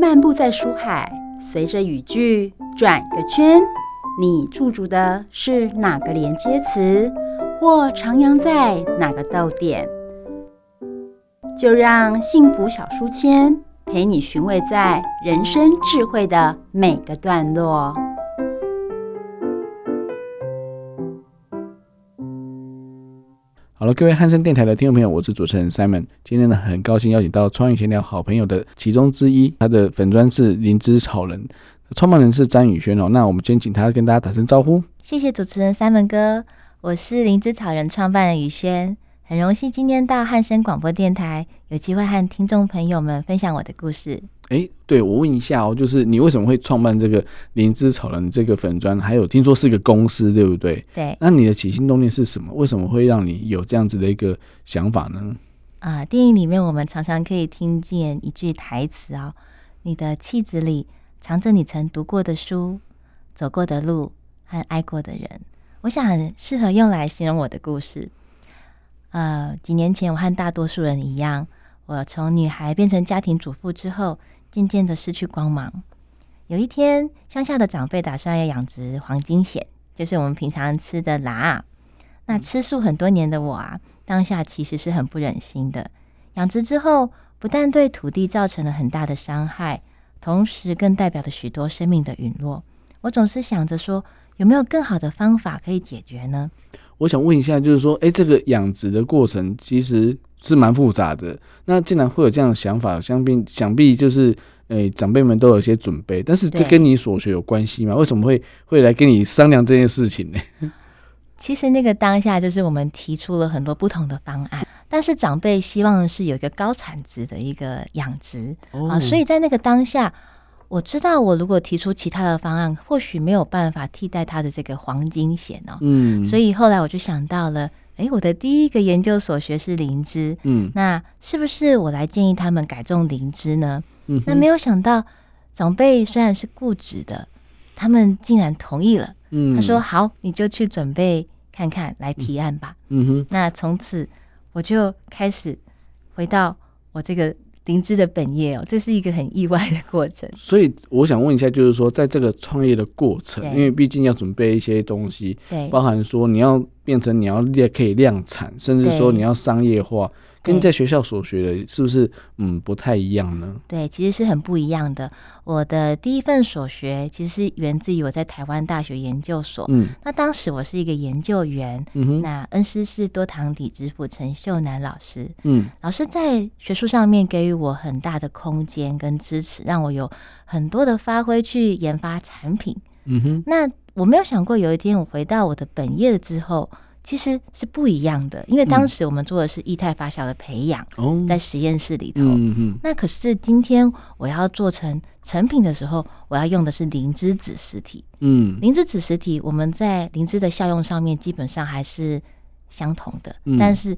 漫步在书海，随着语句转个圈，你驻足的是哪个连接词，或徜徉在哪个逗点？就让幸福小书签陪你寻味在人生智慧的每个段落。好了，各位汉声电台的听众朋友，我是主持人 Simon。今天呢，很高兴邀请到创业闲聊好朋友的其中之一，他的粉专是灵芝草人，创办人是詹宇轩哦。那我们先请他跟大家打声招呼。谢谢主持人 Simon 哥，我是灵芝草人创办人宇轩，很荣幸今天到汉声广播电台，有机会和听众朋友们分享我的故事。哎，对，我问一下哦，就是你为什么会创办这个灵芝草人这个粉砖？还有听说是个公司，对不对？对。那你的起心动念是什么？为什么会让你有这样子的一个想法呢？啊，电影里面我们常常可以听见一句台词哦：“你的气质里藏着你曾读过的书、走过的路和爱过的人。”我想很适合用来形容我的故事。呃，几年前我和大多数人一样，我从女孩变成家庭主妇之后。渐渐的失去光芒。有一天，乡下的长辈打算要养殖黄金蚬，就是我们平常吃的辣。那吃素很多年的我啊，当下其实是很不忍心的。养殖之后，不但对土地造成了很大的伤害，同时更代表着许多生命的陨落。我总是想着说，有没有更好的方法可以解决呢？我想问一下，就是说，哎，这个养殖的过程其实。是蛮复杂的，那既然会有这样的想法，想必想必就是，诶、欸，长辈们都有一些准备。但是这跟你所学有关系吗？为什么会会来跟你商量这件事情呢？其实那个当下就是我们提出了很多不同的方案，但是长辈希望的是有一个高产值的一个养殖、哦、啊，所以在那个当下，我知道我如果提出其他的方案，或许没有办法替代他的这个黄金险哦。嗯，所以后来我就想到了。哎，我的第一个研究所学是灵芝，嗯，那是不是我来建议他们改种灵芝呢？嗯，那没有想到长辈虽然是固执的，他们竟然同意了。嗯，他说好，你就去准备看看，来提案吧。嗯哼，那从此我就开始回到我这个。灵芝的本业哦，这是一个很意外的过程。所以我想问一下，就是说，在这个创业的过程，因为毕竟要准备一些东西，对，包含说你要变成你要列可以量产，甚至说你要商业化。跟在学校所学的是不是嗯不太一样呢？对，其实是很不一样的。我的第一份所学其实是源自于我在台湾大学研究所。嗯，那当时我是一个研究员。嗯哼，那恩师是多糖体之父陈秀南老师。嗯，老师在学术上面给予我很大的空间跟支持，让我有很多的发挥去研发产品。嗯哼，那我没有想过有一天我回到我的本业了之后。其实是不一样的，因为当时我们做的是液态发酵的培养，嗯、在实验室里头。嗯嗯、那可是今天我要做成成品的时候，我要用的是灵芝子实体。嗯，灵芝子实体，我们在灵芝的效用上面基本上还是相同的，嗯、但是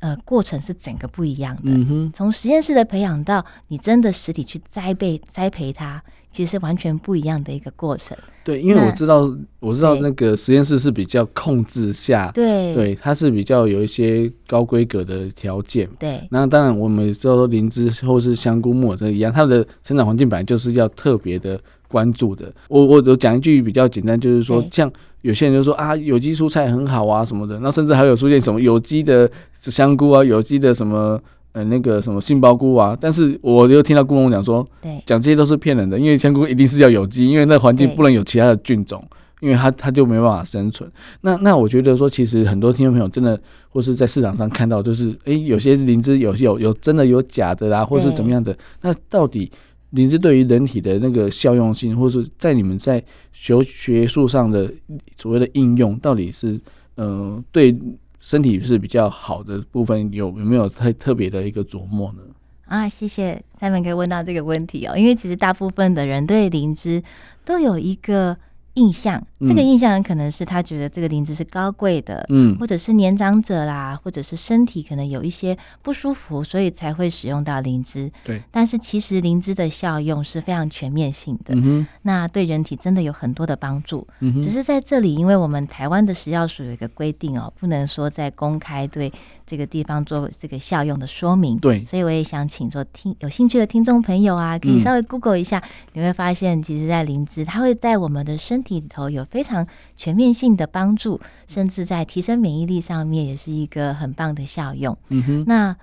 呃，过程是整个不一样的。从、嗯、哼实验室的培养到你真的实体去栽培栽培它。其实是完全不一样的一个过程。对，因为我知道，我知道那个实验室是比较控制下，对，对，它是比较有一些高规格的条件。对，那当然我们知道说灵芝或是香菇、木耳这一样，它的生长环境本来就是要特别的关注的。我我我讲一句比较简单，就是说，像有些人就说啊，有机蔬菜很好啊什么的，那甚至还有出现什么有机的香菇啊，有机的什么。呃，那个什么杏鲍菇啊，但是我又听到顾问讲说，对，讲这些都是骗人的，因为香菇一定是要有机，因为那环境不能有其他的菌种，因为它它就没办法生存。那那我觉得说，其实很多听众朋友真的或是在市场上看到，就是诶、欸，有些灵芝有有有真的有假的啦，或是怎么样的。那到底灵芝对于人体的那个效用性，或是在你们在学学术上的所谓的应用，到底是嗯、对？身体是比较好的部分，有有没有太特别的一个琢磨呢？啊，谢谢 Simon 可以问到这个问题哦，因为其实大部分的人对灵芝都有一个印象，这个印象很可能是他觉得这个灵芝是高贵的，嗯，或者是年长者啦，或者是身体可能有一些不舒服，所以才会使用到灵芝。对，但是其实灵芝的效用是非常全面性的，嗯，那对人体真的有很多的帮助。嗯，只是在这里，因为我们台湾的食药署有一个规定哦，不能说在公开对这个地方做这个效用的说明。对，所以我也想请做听有兴趣的听众朋友啊，可以稍微 Google 一下，嗯、你会发现，其实，在灵芝它会在我们的身体里头有非常全面性的帮助，甚至在提升免疫力上面也是一个很棒的效用。嗯哼，那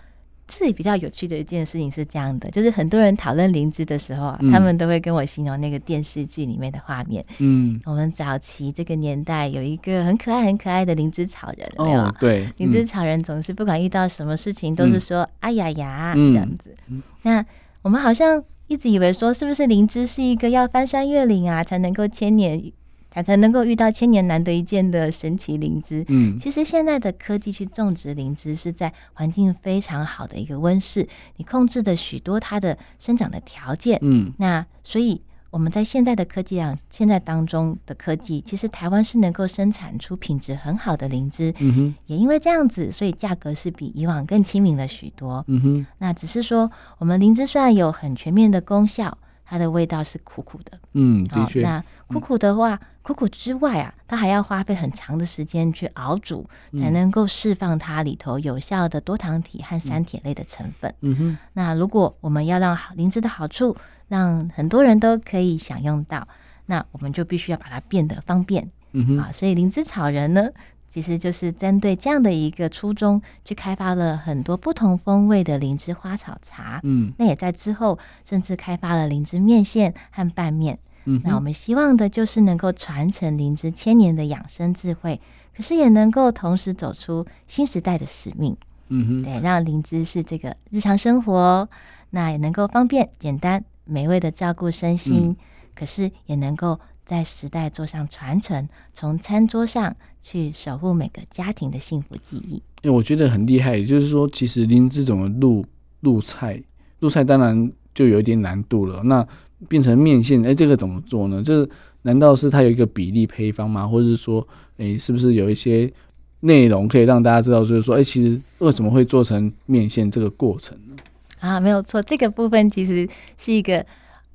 这里比较有趣的一件事情是这样的，就是很多人讨论灵芝的时候啊，嗯、他们都会跟我形容那个电视剧里面的画面。嗯，我们早期这个年代有一个很可爱、很可爱的灵芝草人，没有？哦、对，灵芝草人总是不管遇到什么事情，都是说、嗯“哎呀呀”这样子。嗯、那我们好像。一直以为说是不是灵芝是一个要翻山越岭啊，才能够千年，才才能够遇到千年难得一见的神奇灵芝。嗯，其实现在的科技去种植灵芝是在环境非常好的一个温室，你控制的许多它的生长的条件。嗯，那所以。我们在现在的科技啊，现在当中的科技，其实台湾是能够生产出品质很好的灵芝。嗯哼，也因为这样子，所以价格是比以往更亲民了许多。嗯哼，那只是说，我们灵芝虽然有很全面的功效，它的味道是苦苦的。嗯，的确。那苦苦的话，苦苦之外啊，它还要花费很长的时间去熬煮，才能够释放它里头有效的多糖体和三铁类的成分。嗯哼，那如果我们要让灵芝的好处，让很多人都可以享用到，那我们就必须要把它变得方便，嗯哼。啊，所以灵芝草人呢，其实就是针对这样的一个初衷，去开发了很多不同风味的灵芝花草茶，嗯，那也在之后甚至开发了灵芝面线和拌面，嗯，那我们希望的就是能够传承灵芝千年的养生智慧，可是也能够同时走出新时代的使命，嗯哼，对，让灵芝是这个日常生活，那也能够方便简单。美味的照顾身心，嗯、可是也能够在时代做上传承，从餐桌上去守护每个家庭的幸福记忆。哎，我觉得很厉害，也就是说，其实您这种入入菜，入菜当然就有一点难度了。那变成面线，哎，这个怎么做呢？这难道是它有一个比例配方吗？或者是说，哎，是不是有一些内容可以让大家知道，就是说，哎，其实为什么会做成面线这个过程呢？啊，没有错，这个部分其实是一个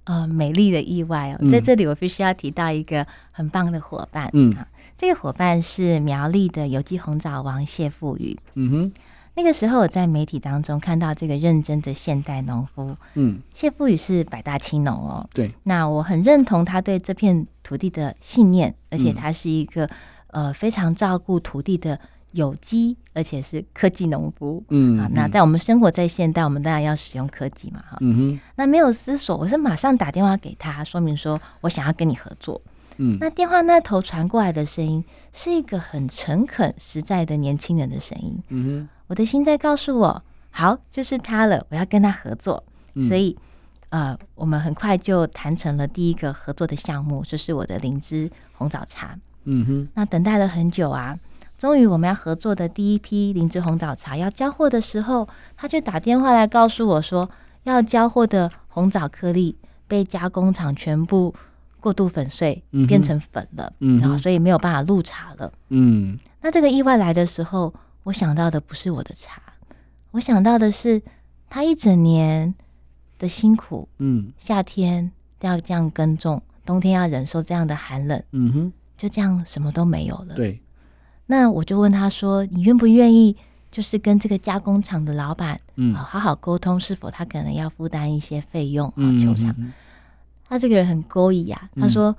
呃美丽的意外哦。嗯、在这里，我必须要提到一个很棒的伙伴，嗯，啊，这个伙伴是苗栗的有机红枣王谢富宇。嗯哼，那个时候我在媒体当中看到这个认真的现代农夫，嗯，谢富宇是百大青农哦。对，那我很认同他对这片土地的信念，而且他是一个、嗯、呃非常照顾土地的。有机，而且是科技农夫，嗯，啊，那在我们生活在现代，我们当然要使用科技嘛，哈，嗯哼，那没有思索，我是马上打电话给他，说明说我想要跟你合作，嗯，那电话那头传过来的声音是一个很诚恳、实在的年轻人的声音，嗯哼，我的心在告诉我，好，就是他了，我要跟他合作，嗯、所以，呃，我们很快就谈成了第一个合作的项目，就是我的灵芝红枣茶，嗯哼，那等待了很久啊。终于，我们要合作的第一批灵芝红枣茶要交货的时候，他却打电话来告诉我说，要交货的红枣颗粒被加工厂全部过度粉碎，嗯、变成粉了，嗯、然后所以没有办法入茶了。嗯，那这个意外来的时候，我想到的不是我的茶，我想到的是他一整年的辛苦。嗯，夏天要这样耕种，冬天要忍受这样的寒冷。嗯哼，就这样什么都没有了。对。那我就问他说：“你愿不愿意，就是跟这个加工厂的老板，嗯，好好沟通，是否他可能要负担一些费用啊？球场。嗯”他这个人很勾引呀，他说：“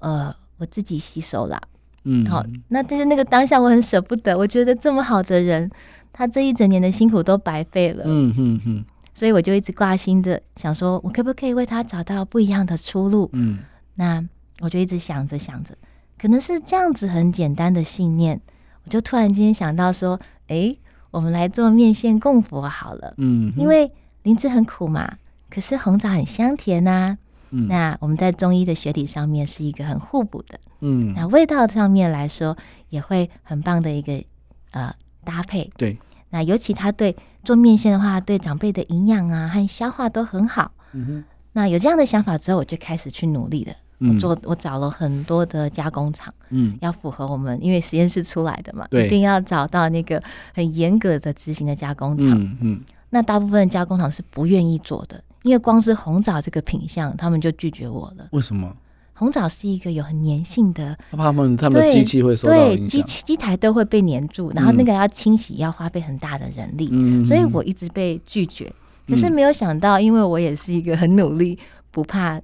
嗯、呃，我自己吸收了。”嗯，好，那但是那个当下我很舍不得，我觉得这么好的人，他这一整年的辛苦都白费了。嗯嗯嗯，所以我就一直挂心着，想说我可不可以为他找到不一样的出路？嗯，那我就一直想着想着。可能是这样子很简单的信念，我就突然间想到说，哎，我们来做面线供佛好了。嗯，因为灵芝很苦嘛，可是红枣很香甜呐、啊。嗯，那我们在中医的学理上面是一个很互补的。嗯，那味道上面来说也会很棒的一个呃搭配。对，那尤其它对做面线的话，对长辈的营养啊和消化都很好。嗯哼，那有这样的想法之后，我就开始去努力了。我做我找了很多的加工厂，嗯，要符合我们因为实验室出来的嘛，对，一定要找到那个很严格的执行的加工厂，嗯，嗯，那大部分加工厂是不愿意做的，因为光是红枣这个品相，他们就拒绝我了。为什么？红枣是一个有很粘性的，他们他们的机器会对，机机台都会被粘住，然后那个要清洗要花费很大的人力，嗯，所以我一直被拒绝。可是。没有想到，因为我也是一个很努力、不怕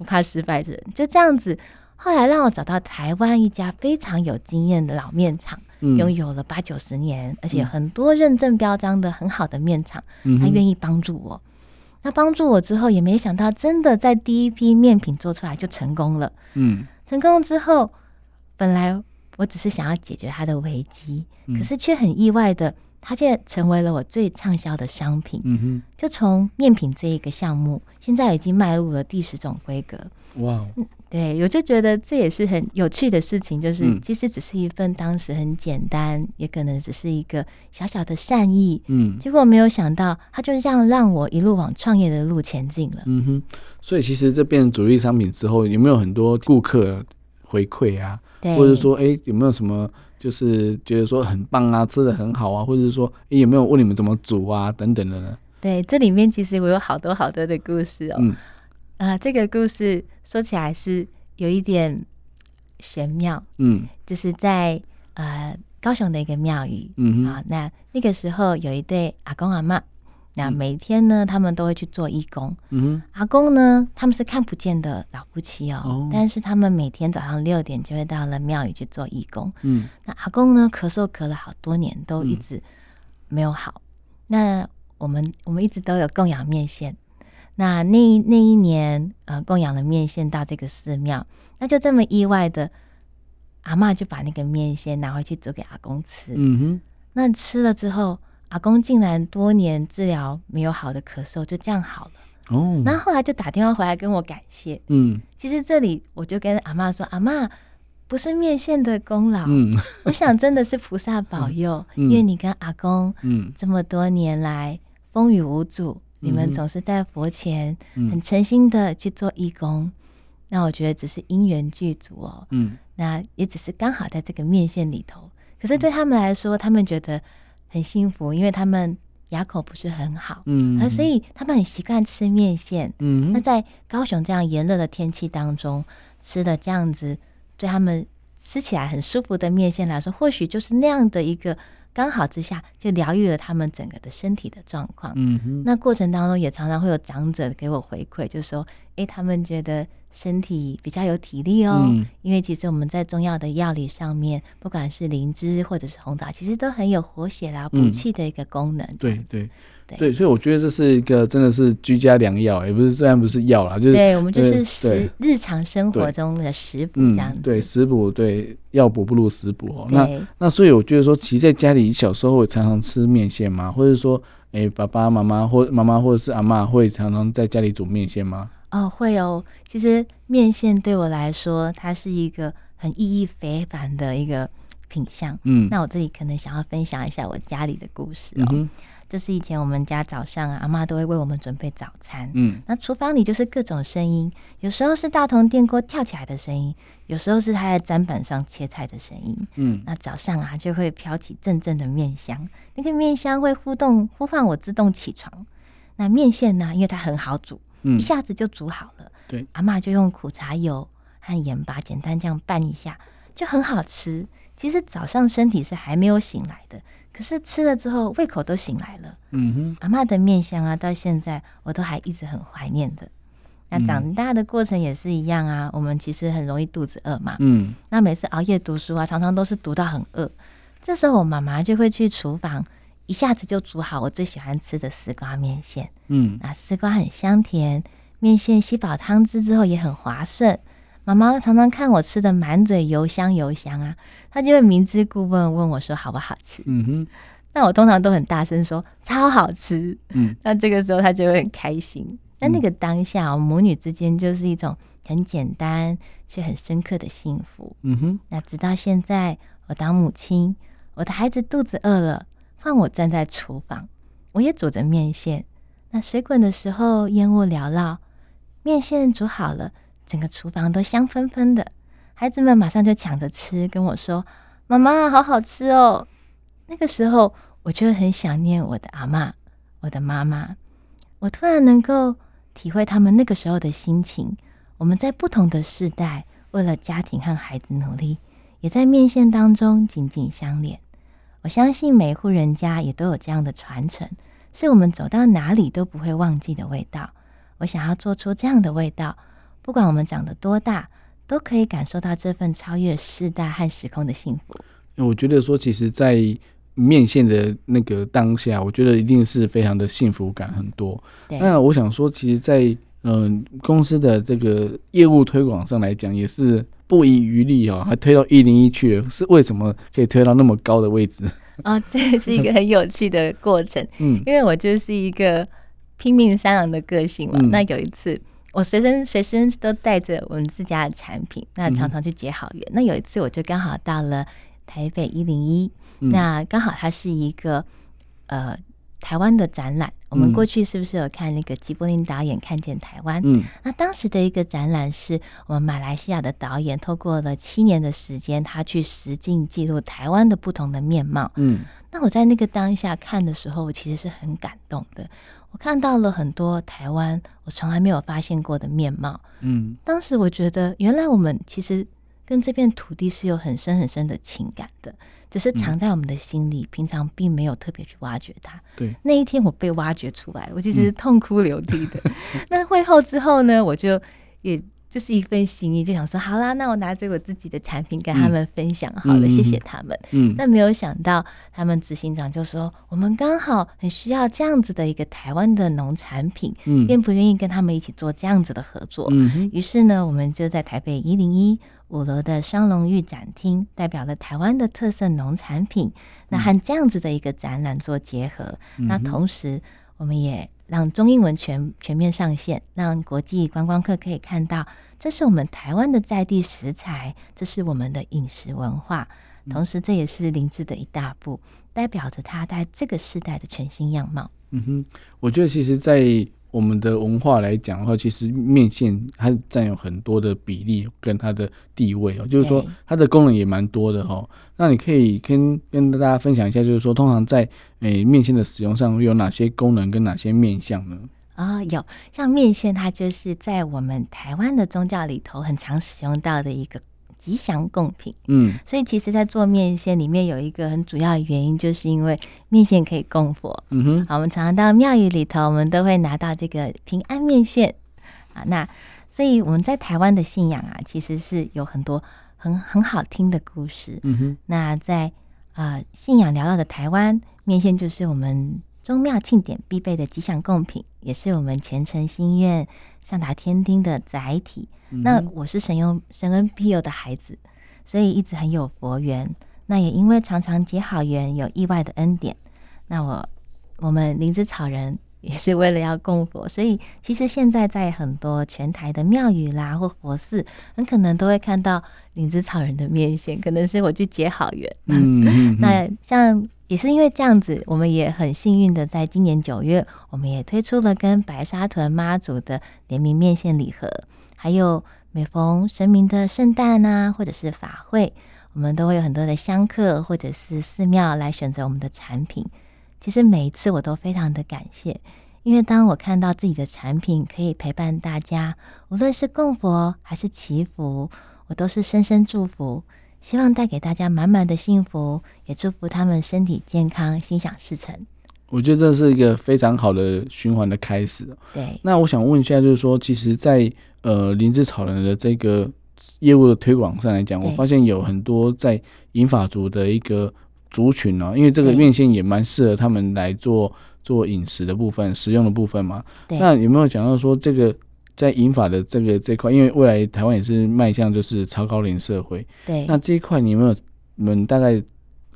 不怕失败的人，就这样子，后来让我找到台湾一家非常有经验的老面厂，拥有了八九十年，而且很多认证标章的很好的面厂，他愿意帮助我。那帮助我之后，也没想到真的在第一批面品做出来就成功了。嗯，成功之后，本来我只是想要解决他的危机，可是却很意外的，它现在成为了我最畅销的商品。嗯哼，就从面品这一个项目，现在已经迈入了第十种规格。哇！对，我就觉得这也是很有趣的事情，就是其实只是一份当时很简单，也可能只是一个小小的善意，嗯，结果没有想到，它就这样让我一路往创业的路前进了。嗯哼，所以其实这变成主力商品之后，有没有很多顾客回馈啊？对，或者说，哎，有没有什么就是觉得说很棒啊，吃的很好啊，或者是说，哎，有没有问你们怎么煮啊，等等的呢？对，这里面其实我有好多好多的故事哦。嗯。啊、呃，这个故事说起来是有一点玄妙，嗯，就是在呃高雄的一个庙宇，嗯哼啊，那那个时候有一对阿公阿嬷，那每天呢，他们都会去做义工，嗯，阿公呢，他们是看不见的老夫妻哦，哦，但是他们每天早上六点就会到了庙宇去做义工，嗯，那阿公呢，咳嗽咳了好多年，都一直没有好，嗯、那我们我们一直都有供养面线。那那那一年，呃，供养了面线到这个寺庙，那就这么意外的，阿嬷就把那个面线拿回去煮给阿公吃。嗯哼，那吃了之后，阿公竟然多年治疗没有好的咳嗽就这样好了。哦，然后后来就打电话回来跟我感谢。嗯，其实这里我就跟阿嬷说，阿嬷不是面线的功劳，嗯，我想真的是菩萨保佑，嗯，因为你跟阿公，嗯，这么多年来风雨无阻。你们总是在佛前很诚心的去做义工，嗯、那我觉得只是因缘具足哦。嗯，那也只是刚好在这个面线里头。可是对他们来说，他们觉得很幸福，因为他们牙口不是很好，嗯，而所以他们很习惯吃面线。嗯，那在高雄这样炎热的天气当中，吃的这样子对他们吃起来很舒服的面线来说，或许就是那样的一个。刚好之下，就疗愈了他们整个的身体的状况。嗯哼，那过程当中也常常会有长者给我回馈，就是说，哎，他们觉得身体比较有体力哦。嗯，因为其实我们在中药的药理上面，不管是灵芝或者是红枣，其实都很有活血啦、补气的一个功能。对对。对，所以我觉得这是一个真的是居家良药，也不是虽然不是药啦，就是对我们就是食日常生活中的食补这样子。嗯、对，食补对药补不如食补哦。那那所以我觉得说，其实在家里小时候会常常吃面线吗？或者说，哎，爸爸妈妈或妈妈或者是阿妈会常常在家里煮面线吗？哦，会哦。其实面线对我来说，它是一个很意义非凡的一个品相。嗯，那我这里可能想要分享一下我家里的故事哦。嗯就是以前我们家早上啊，阿妈都会为我们准备早餐。嗯，那厨房里就是各种声音，有时候是大同电锅跳起来的声音，有时候是他在砧板上切菜的声音。嗯，那早上啊就会飘起阵阵的面香，那个面香会互动呼唤我自动起床。那面线呢，因为它很好煮，嗯，一下子就煮好了。对，阿妈就用苦茶油和盐巴简单这样拌一下，就很好吃。其实早上身体是还没有醒来的。可是吃了之后，胃口都醒来了。嗯哼，阿妈的面香啊，到现在我都还一直很怀念的。那长大的过程也是一样啊，我们其实很容易肚子饿嘛。嗯，那每次熬夜读书啊，常常都是读到很饿。这时候我妈妈就会去厨房，一下子就煮好我最喜欢吃的丝瓜面线。嗯，那丝瓜很香甜，面线吸饱汤汁之后也很滑顺。妈妈常常看我吃的满嘴油香油香啊，她就会明知故问问我说好不好吃。嗯哼，那我通常都很大声说超好吃。嗯，那这个时候她就会很开心。那那个当下，母女之间就是一种很简单却很深刻的幸福。嗯哼，那直到现在，我当母亲，我的孩子肚子饿了，放我站在厨房，我也煮着面线。那水滚的时候，烟雾缭绕，面线煮好了。整个厨房都香喷喷的，孩子们马上就抢着吃，跟我说：“妈妈，好好吃哦。”那个时候，我就很想念我的阿嬷，我的妈妈。我突然能够体会他们那个时候的心情。我们在不同的世代，为了家庭和孩子努力，也在面线当中紧紧相连。我相信每户人家也都有这样的传承，是我们走到哪里都不会忘记的味道。我想要做出这样的味道。不管我们长得多大，都可以感受到这份超越世代和时空的幸福。我觉得说，其实，在面线的那个当下，我觉得一定是非常的幸福感很多。那我想说，其实在，在嗯公司的这个业务推广上来讲，也是不遗余力哦，还推到一零一去了。是为什么可以推到那么高的位置？啊、哦，这是一个很有趣的过程。嗯，因为我就是一个拼命三郎的个性嘛。嗯、那有一次。我随身随身都带着我们自家的产品，那常常去结好缘。嗯、那有一次，我就刚好到了台北一零一，那刚好它是一个呃台湾的展览。我们过去是不是有看那个吉柏林导演看见台湾？嗯，那当时的一个展览是我们马来西亚的导演，透过了七年的时间，他去实境记录台湾的不同的面貌。嗯，那我在那个当下看的时候，我其实是很感动的。我看到了很多台湾我从来没有发现过的面貌。嗯，当时我觉得，原来我们其实跟这片土地是有很深很深的情感的，只是藏在我们的心里，嗯、平常并没有特别去挖掘它。对，那一天我被挖掘出来，我其实是痛哭流涕的。嗯、那会后之后呢，我就也。就是一份心意，就想说好啦，那我拿着我自己的产品跟他们分享好了，嗯、谢谢他们。嗯，那没有想到，他们执行长就说，我们刚好很需要这样子的一个台湾的农产品，嗯，愿不愿意跟他们一起做这样子的合作？嗯，于是呢，我们就在台北一零一五楼的双龙玉展厅，代表了台湾的特色农产品，那和这样子的一个展览做结合，嗯、那同时我们也。让中英文全全面上线，让国际观光客可以看到，这是我们台湾的在地食材，这是我们的饮食文化。同时，这也是林志的一大步，代表着它在这个时代的全新样貌。嗯哼，我觉得其实，在我们的文化来讲的话，其实面线它占有很多的比例跟它的地位哦，就是说它的功能也蛮多的哦。那你可以跟跟大家分享一下，就是说通常在诶面线的使用上有哪些功能跟哪些面向呢？啊、哦，有像面线，它就是在我们台湾的宗教里头很常使用到的一个。吉祥贡品，嗯，所以其实，在做面线里面有一个很主要的原因，就是因为面线可以供佛，嗯哼，好，我们常常到庙宇里头，我们都会拿到这个平安面线。啊。那所以我们在台湾的信仰啊，其实是有很多很很好听的故事，嗯哼。那在啊、呃、信仰缭绕的台湾，面线就是我们宗庙庆典必备的吉祥贡品，也是我们虔诚心愿上达天听的载体。那我是神佑神恩庇佑的孩子，所以一直很有佛缘。那也因为常常结好缘，有意外的恩典。那我我们灵芝草人也是为了要供佛，所以其实现在在很多全台的庙宇啦或佛寺，很可能都会看到灵芝草人的面线，可能是我去结好缘。那像也是因为这样子，我们也很幸运的在今年九月，我们也推出了跟白沙屯妈祖的联名面线礼盒。还有每逢神明的圣诞啊，或者是法会，我们都会有很多的香客或者是寺庙来选择我们的产品。其实每一次我都非常的感谢，因为当我看到自己的产品可以陪伴大家，无论是供佛还是祈福，我都是深深祝福，希望带给大家满满的幸福，也祝福他们身体健康，心想事成。我觉得这是一个非常好的循环的开始。对，那我想问一下，就是说，其实在，在呃灵芝草人的这个业务的推广上来讲，我发现有很多在银发族的一个族群哦，因为这个面线也蛮适合他们来做做饮食的部分、食用的部分嘛。对。那有没有讲到说，这个在银法的这个这块，因为未来台湾也是迈向就是超高龄社会。对。那这一块你有没有你们大概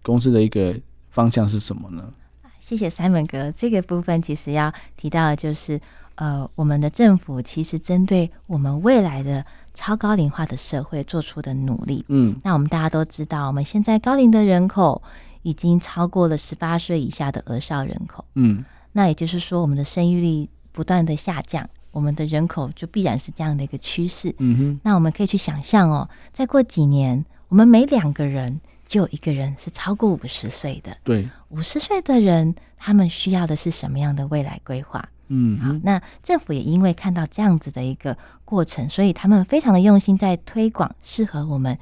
公司的一个方向是什么呢？谢谢 Simon 哥，这个部分其实要提到的就是，呃，我们的政府其实针对我们未来的超高龄化的社会做出的努力。嗯，那我们大家都知道，我们现在高龄的人口已经超过了十八岁以下的儿少人口。嗯，那也就是说，我们的生育率不断的下降，我们的人口就必然是这样的一个趋势。嗯哼，那我们可以去想象哦，再过几年，我们每两个人就有一个人是超过五十岁的。对，五十岁的人，他们需要的是什么样的未来规划？嗯，好，那政府也因为看到这样子的一个过程，所以他们非常的用心在推广适合我们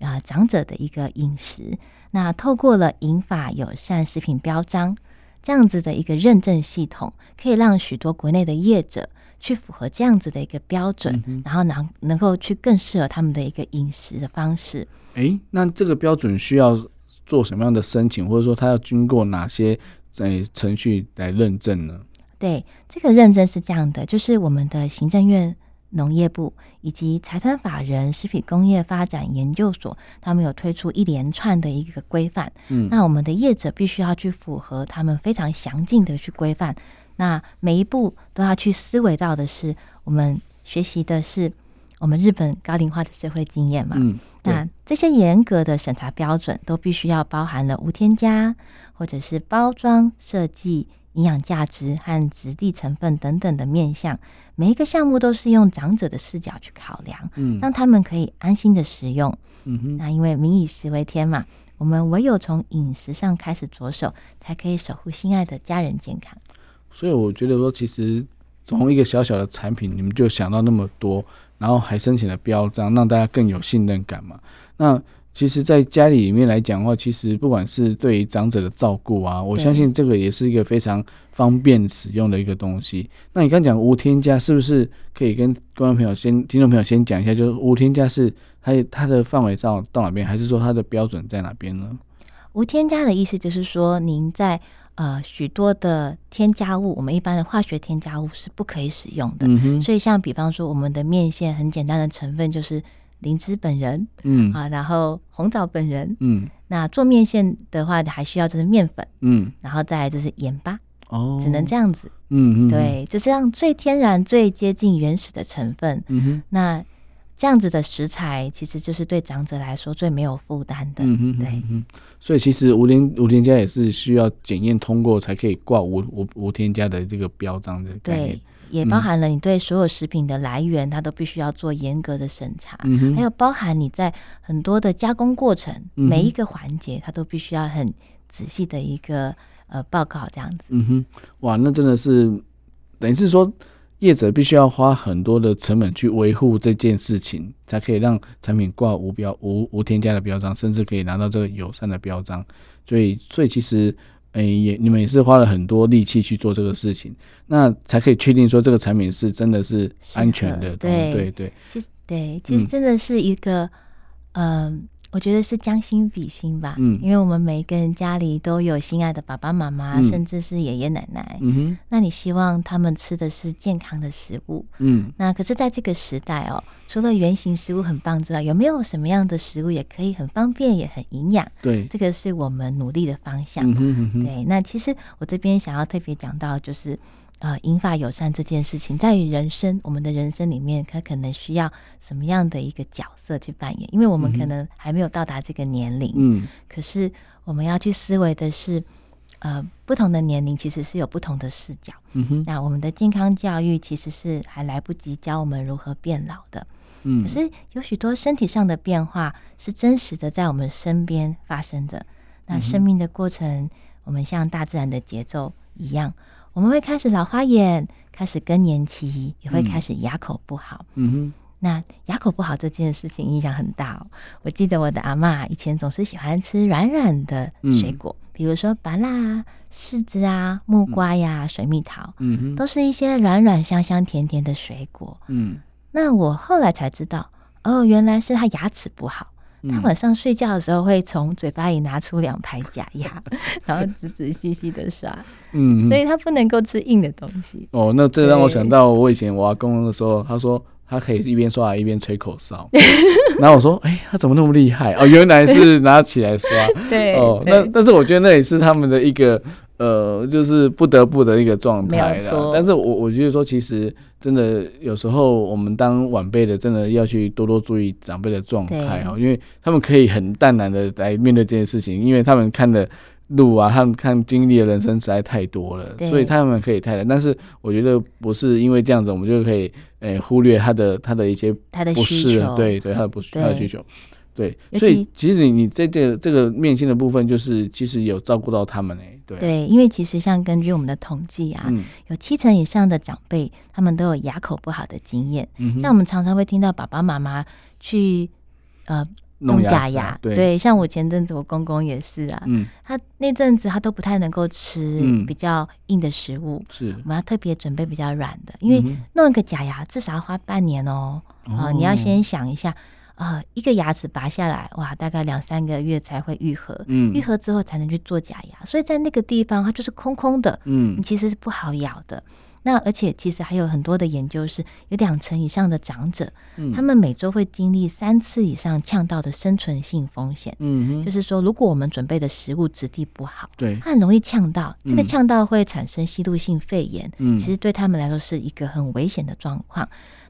啊、呃、长者的一个饮食。那透过了银发友善食品标章。这样子的一个认证系统，可以让许多国内的业者去符合这样子的一个标准，嗯、然后能能够去更适合他们的一个饮食的方式。诶，那这个标准需要做什么样的申请，或者说它要经过哪些呃程序来认证呢？对，这个认证是这样的，就是我们的行政院。农业部以及财团法人食品工业发展研究所，他们有推出一连串的一个规范。嗯，那我们的业者必须要去符合他们非常详尽的去规范。那每一步都要去思维到的是，我们学习的是我们日本高龄化的社会经验嘛。嗯，那这些严格的审查标准都必须要包含了无添加，或者是包装设计。营养价值和质地成分等等的面向，每一个项目都是用长者的视角去考量，嗯，让他们可以安心的食用。嗯哼，那因为民以食为天嘛，我们唯有从饮食上开始着手，才可以守护心爱的家人健康。所以我觉得说，其实从一个小小的产品，你们就想到那么多，然后还申请了标章，让大家更有信任感嘛。那其实，在家里里面来讲的话，其实不管是对于长者的照顾啊，我相信这个也是一个非常方便使用的一个东西。那你刚讲无添加，是不是可以跟观众朋友先、听众朋友先讲一下，就是无添加是它它的范围到到哪边，还是说它的标准在哪边呢？无添加的意思就是说，您在呃许多的添加物，我们一般的化学添加物是不可以使用的。嗯哼。所以，像比方说，我们的面线很简单的成分就是。灵芝本人，嗯啊，然后红枣本人，嗯，那做面线的话，还需要就是面粉，嗯，然后再来就是盐巴，哦，只能这样子，嗯嗯，对，就是让最天然、最接近原始的成分，嗯哼，那这样子的食材，其实就是对长者来说最没有负担的，嗯哼，对，嗯，所以其实无添无添加也是需要检验通过才可以挂无无无添加的这个标章的概念。对也包含了你对所有食品的来源，它都必须要做严格的审查，还有包含你在很多的加工过程，嗯、每一个环节，它都必须要很仔细的一个呃报告这样子。嗯哼，哇，那真的是等于是说，业者必须要花很多的成本去维护这件事情，才可以让产品挂无标无无添加的标章，甚至可以拿到这个友善的标章。所以，所以其实。哎，也你们也是花了很多力气去做这个事情，那才可以确定说这个产品是真的是安全的。对对对，其实对，其实真的是一个，嗯。我觉得是将心比心吧，嗯，因为我们每一个人家里都有心爱的爸爸妈妈，嗯、甚至是爷爷奶奶，嗯哼，那你希望他们吃的是健康的食物，嗯，那可是在这个时代哦，除了原型食物很棒之外，有没有什么样的食物也可以很方便也很营养？对，这个是我们努力的方向。嗯哼嗯哼，对，那其实我这边想要特别讲到就是。呃，银发友善这件事情，在于人生，我们的人生里面，他可能需要什么样的一个角色去扮演？因为我们可能还没有到达这个年龄，嗯，可是我们要去思维的是，呃，不同的年龄其实是有不同的视角。嗯哼，那我们的健康教育其实是还来不及教我们如何变老的，嗯，可是有许多身体上的变化是真实的在我们身边发生的。那生命的过程，我们像大自然的节奏一样。我们会开始老花眼，开始更年期，也会开始牙口不好。嗯哼，那牙口不好这件事情影响很大哦。我记得我的阿嬷以前总是喜欢吃软软的水果，嗯、比如说芭乐、柿子啊、木瓜呀、水蜜桃，嗯哼，都是一些软软、香香甜甜的水果。嗯，那我后来才知道，哦，原来是她牙齿不好。他晚上睡觉的时候会从嘴巴里拿出两排假牙，然后仔仔细细的刷，嗯，所以他不能够吃硬的东西。哦，那这让我想到我以前我阿公的时候，他说他可以一边刷牙一边吹口哨，然后我说，哎、欸，他怎么那么厉害？哦，原来是拿起来刷。对，哦，那但是我觉得那也是他们的一个。呃，就是不得不的一个状态了。但是我我觉得说，其实真的有时候我们当晚辈的，真的要去多多注意长辈的状态哦，因为他们可以很淡然的来面对这件事情，因为他们看的路啊，他们看经历的人生实在太多了，所以他们可以太太。但是我觉得不是因为这样子，我们就可以诶、欸、忽略他的他的一些不适，对对，他的不适，他的需求。对，所以其实你你在这个这个面心的部分，就是其实有照顾到他们诶、欸。对，对，因为其实像根据我们的统计啊，嗯、有七成以上的长辈，他们都有牙口不好的经验。嗯，像我们常常会听到爸爸妈妈去呃弄假牙，对，对，像我前阵子我公公也是啊，嗯，他那阵子他都不太能够吃比较硬的食物，是、嗯，我们要特别准备比较软的，因为弄一个假牙至少要花半年哦，啊、你要先想一下。啊、呃，一个牙齿拔下来，哇，大概两三个月才会愈合，嗯，愈合之后才能去做假牙，所以在那个地方它就是空空的，嗯，你其实是不好咬的。那而且其实还有很多的研究是，有两成以上的长者，嗯，他们每周会经历三次以上呛到的生存性风险，嗯，就是说，如果我们准备的食物质地不好，对，它很容易呛到，这个呛到会产生吸入性肺炎，嗯，其实对他们来说是一个很危险的状况。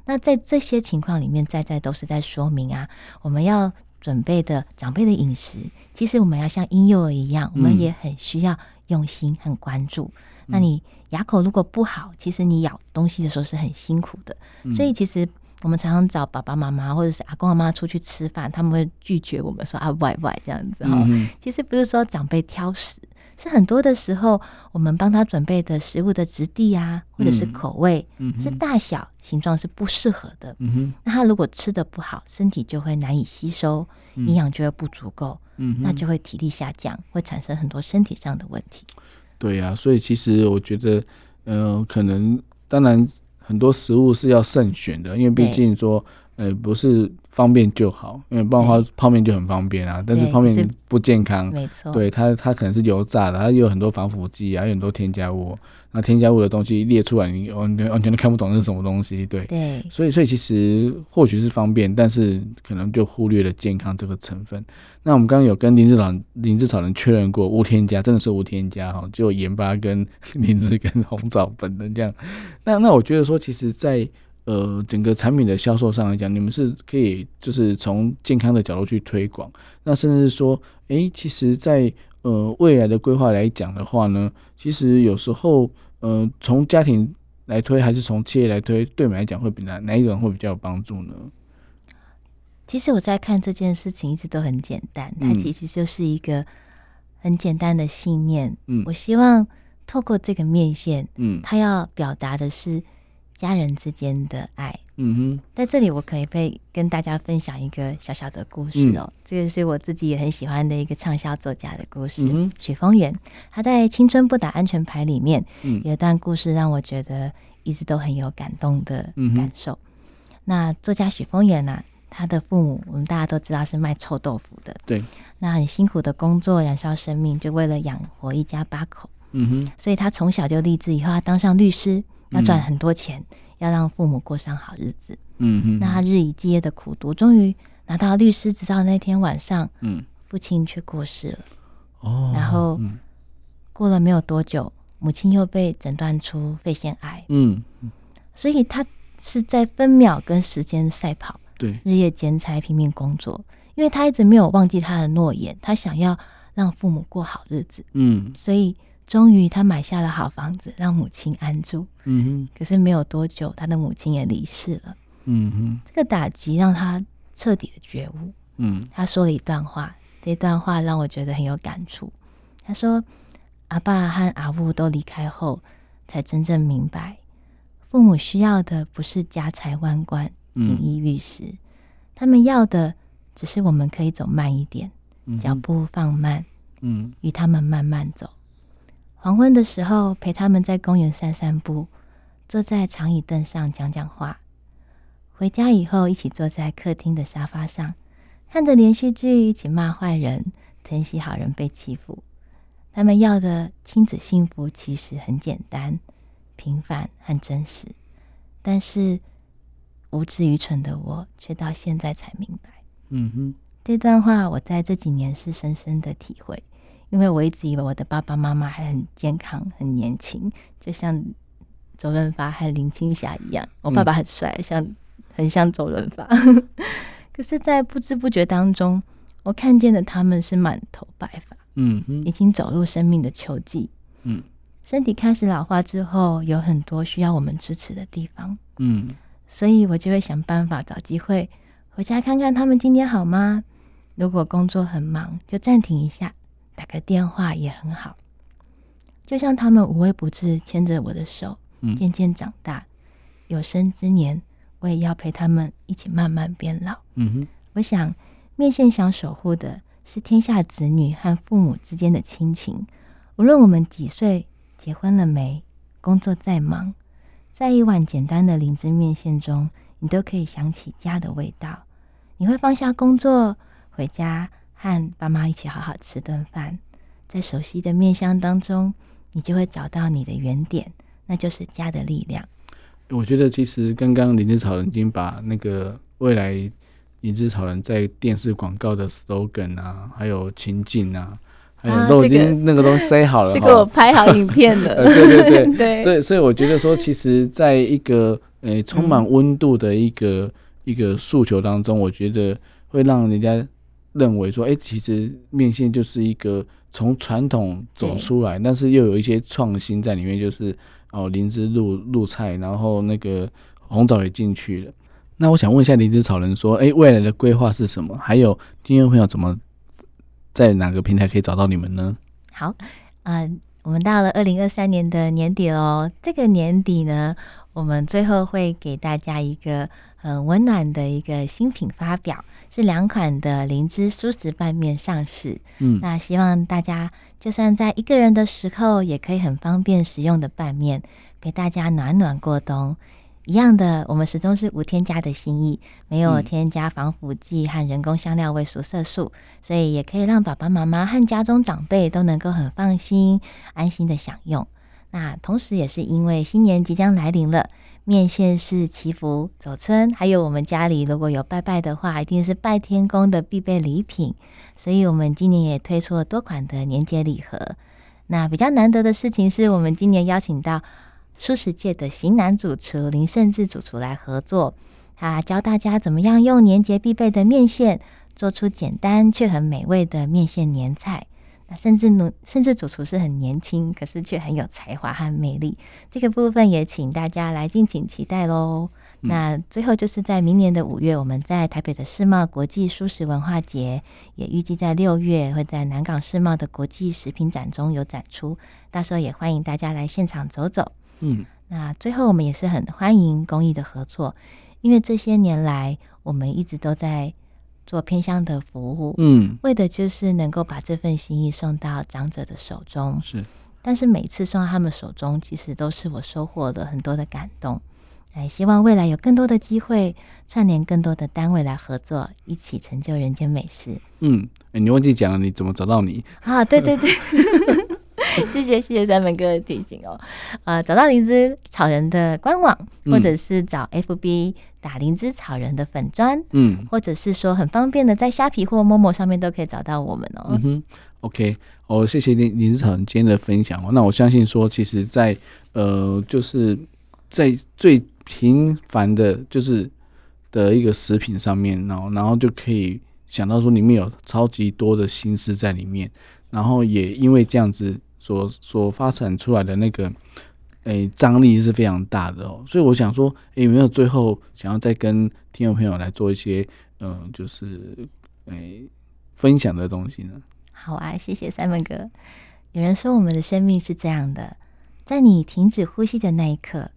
那在这些情况里面，在在都是在说明啊，我们要准备的长辈的饮食，其实我们要像婴幼儿一样，我们也很需要用心、很关注。嗯、那你牙口如果不好，其实你咬东西的时候是很辛苦的。嗯、所以其实我们常常找爸爸妈妈或者是阿公阿妈出去吃饭，他们会拒绝我们说啊，喂喂这样子哈。嗯、其实不是说长辈挑食。是很多的时候，我们帮他准备的食物的质地啊，或者是口味，嗯嗯、是大小、形状是不适合的。嗯、那他如果吃的不好，身体就会难以吸收，嗯、营养就会不足够，嗯、那就会体力下降，会产生很多身体上的问题。对呀、啊，所以其实我觉得，呃，可能当然很多食物是要慎选的，因为毕竟说。呃，不是方便就好，因为不然的话泡面就很方便啊。但是泡面不健康，没错。对它，它可能是油炸的，它有很多防腐剂啊，有很多添加物。那添加物的东西列出来，你完全完全都看不懂是什么东西。对对。所以，所以其实或许是方便，但是可能就忽略了健康这个成分。那我们刚刚有跟林志草灵芝草人确认过，无添加，真的是无添加哈，就盐巴跟 灵芝跟红枣本的这样。那那我觉得说，其实，在呃，整个产品的销售上来讲，你们是可以就是从健康的角度去推广，那甚至说，诶、欸，其实在，在呃未来的规划来讲的话呢，其实有时候，呃，从家庭来推还是从企业来推，对你们来讲会比哪哪一个人会比较有帮助呢？其实我在看这件事情一直都很简单，它其实就是一个很简单的信念。嗯，我希望透过这个面线，嗯，它要表达的是。家人之间的爱，嗯哼，在这里我可以被跟大家分享一个小小的故事哦。嗯、这个是我自己也很喜欢的一个畅销作家的故事，嗯、许峰源。他在《青春不打安全牌》里面，嗯、有一段故事让我觉得一直都很有感动的感受。嗯、那作家许峰源呢、啊，他的父母我们大家都知道是卖臭豆腐的，对，那很辛苦的工作，燃烧生命，就为了养活一家八口。嗯哼，所以他从小就立志，以后要当上律师。要赚很多钱，嗯、要让父母过上好日子。那他日以继夜的苦读，终于拿到律师执照。那天晚上，嗯，父亲却过世了。哦，然后过了没有多久，母亲又被诊断出肺腺癌。嗯，所以他是在分秒跟时间赛跑，对，日夜兼差，拼命工作，因为他一直没有忘记他的诺言，他想要让父母过好日子。嗯，所以。终于，他买下了好房子，让母亲安住。嗯哼。可是没有多久，他的母亲也离世了。嗯哼。这个打击让他彻底的觉悟。嗯。他说了一段话，这段话让我觉得很有感触。他说：“阿爸和阿父都离开后，才真正明白，父母需要的不是家财万贯、锦衣玉食，嗯、他们要的只是我们可以走慢一点，脚、步放慢，嗯，与他们慢慢走。”黄昏的时候，陪他们在公园散散步，坐在长椅凳上讲讲话。回家以后，一起坐在客厅的沙发上，看着连续剧，一起骂坏人，疼惜好人被欺负。他们要的亲子幸福其实很简单、平凡和真实，但是无知愚蠢的我，却到现在才明白。嗯哼，这段话我在这几年是深深的体会。因为我一直以为我的爸爸妈妈还很健康、很年轻，就像周润发和林青霞一样。我爸爸很帅，嗯、像很像周润发。可是，在不知不觉当中，我看见的他们是满头白发，嗯，已经走入生命的秋季，嗯，身体开始老化之后，有很多需要我们支持的地方，嗯，所以我就会想办法找机会回家看看他们今天好吗？如果工作很忙，就暂停一下，打个电话也很好。就像他们无微不至牵着我的手，渐渐长大，有生之年，我也要陪他们一起慢慢变老。嗯哼，我想面线想守护的是天下子女和父母之间的亲情。无论我们几岁，结婚了没，工作再忙，在一碗简单的灵芝面线中，你都可以想起家的味道。你会放下工作，回家和爸妈一起好好吃顿饭，在熟悉的面相当中，你就会找到你的原点，那就是家的力量。我觉得其实刚刚林芝草人已经把那个未来灵芝草人在电视广告的 slogan 啊，还有情境啊，还有都已经那个都塞好了。这个我拍好影片了。对对对 对。所以所以我觉得说，其实在一个呃充满温度的一个一个诉求当中，我觉得会让人家认为说，哎，其实面线就是一个从传统走出来，但是又有一些创新在里面，就是。哦，灵芝入入菜，然后那个红枣也进去了。那我想问一下灵芝草人说，哎，未来的规划是什么？还有听众朋友怎么在哪个平台可以找到你们呢？好，嗯、呃，我们到了二零二三年的年底喽。这个年底呢，我们最后会给大家一个很温暖的一个新品发表，是两款的灵芝素食拌面上市。嗯，那希望大家就算在一个人的时候，也可以很方便食用的拌面，陪大家暖暖过冬。一样的，我们始终是无添加的心意，没有添加防腐剂和人工香料味素色素，所以也可以让爸爸妈妈和家中长辈都能够很放心、安心的享用。那同时，也是因为新年即将来临了，面线是祈福走春，还有我们家里如果有拜拜的话，一定是拜天公的必备礼品。所以，我们今年也推出了多款的年节礼盒。那比较难得的事情是，我们今年邀请到素食界的型男主厨林胜志主厨来合作，他教大家怎么样用年节必备的面线，做出简单却很美味的面线年菜。那甚至呢，甚至主厨是很年轻，可是却很有才华和魅力。这个部分也请大家来敬请期待喽。嗯、那最后就是在明年的五月，我们在台北的世贸国际素食文化节，也预计在六月会在南港世贸的国际食品展中有展出，到时候也欢迎大家来现场走走。嗯，那最后我们也是很欢迎公益的合作，因为这些年来我们一直都在。做偏乡的服务，嗯，为的就是能够把这份心意送到长者的手中。是，但是每次送到他们手中，其实都是我收获了很多的感动。哎，希望未来有更多的机会串联更多的单位来合作，一起成就人间美食。嗯，哎，你忘记讲了，你怎么找到你？啊，对对对。谢谢谢谢三本哥的提醒哦，呃，找到灵芝草人的官网，或者是找 FB 打灵芝草人的粉砖，嗯，或者是说很方便的在虾皮或 Momo 上面都可以找到我们哦。嗯哼，OK，哦，谢谢灵灵芝草人今天的分享哦。那我相信说，其实在，在呃，就是在最平凡的，就是的一个食品上面，然后然后就可以想到说里面有超级多的心思在里面，然后也因为这样子。所所发展出来的那个，诶、欸，张力是非常大的哦，所以我想说，诶、欸，有没有最后想要再跟听众朋友来做一些，嗯、就是诶、欸，分享的东西呢？好啊，谢谢三文哥。有人说，我们的生命是这样的，在你停止呼吸的那一刻，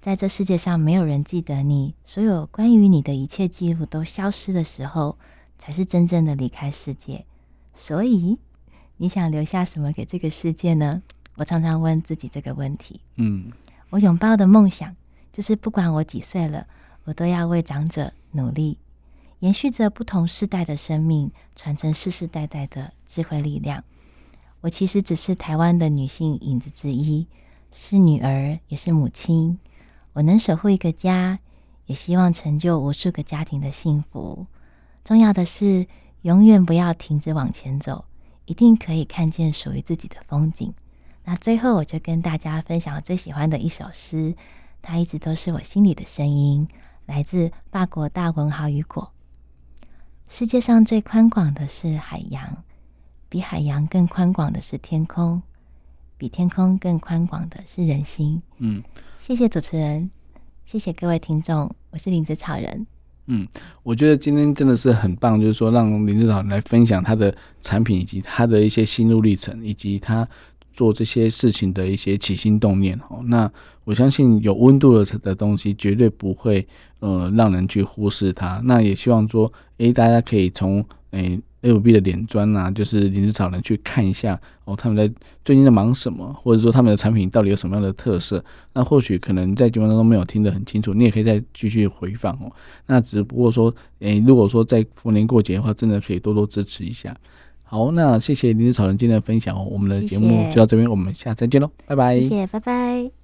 在这世界上没有人记得你，所有关于你的一切记录都消失的时候，才是真正的离开世界。所以。你想留下什么给这个世界呢？我常常问自己这个问题。嗯，我拥抱的梦想就是，不管我几岁了，我都要为长者努力，延续着不同世代的生命，传承世世代代的智慧力量。我其实只是台湾的女性影子之一，是女儿，也是母亲。我能守护一个家，也希望成就无数个家庭的幸福。重要的是，永远不要停止往前走。一定可以看见属于自己的风景。那最后，我就跟大家分享我最喜欢的一首诗，它一直都是我心里的声音，来自法国大文豪雨果。世界上最宽广的是海洋，比海洋更宽广的是天空，比天空更宽广的是人心。嗯，谢谢主持人，谢谢各位听众，我是林子草人。嗯，我觉得今天真的是很棒，就是说让林志豪来分享他的产品以及他的一些心路历程，以及他做这些事情的一些起心动念。哦，那我相信有温度的的东西绝对不会呃让人去忽视它。那也希望说，诶，大家可以从诶。FB 的脸砖啊，就是林芝草人去看一下哦，他们在最近在忙什么，或者说他们的产品到底有什么样的特色？那或许可能在节目当中没有听得很清楚，你也可以再继续回放哦。那只不过说，诶、欸，如果说在逢年过节的话，真的可以多多支持一下。好，那谢谢林芝草人今天的分享哦，我们的节目就到这边，我们下次再见喽，拜拜。谢谢，拜拜。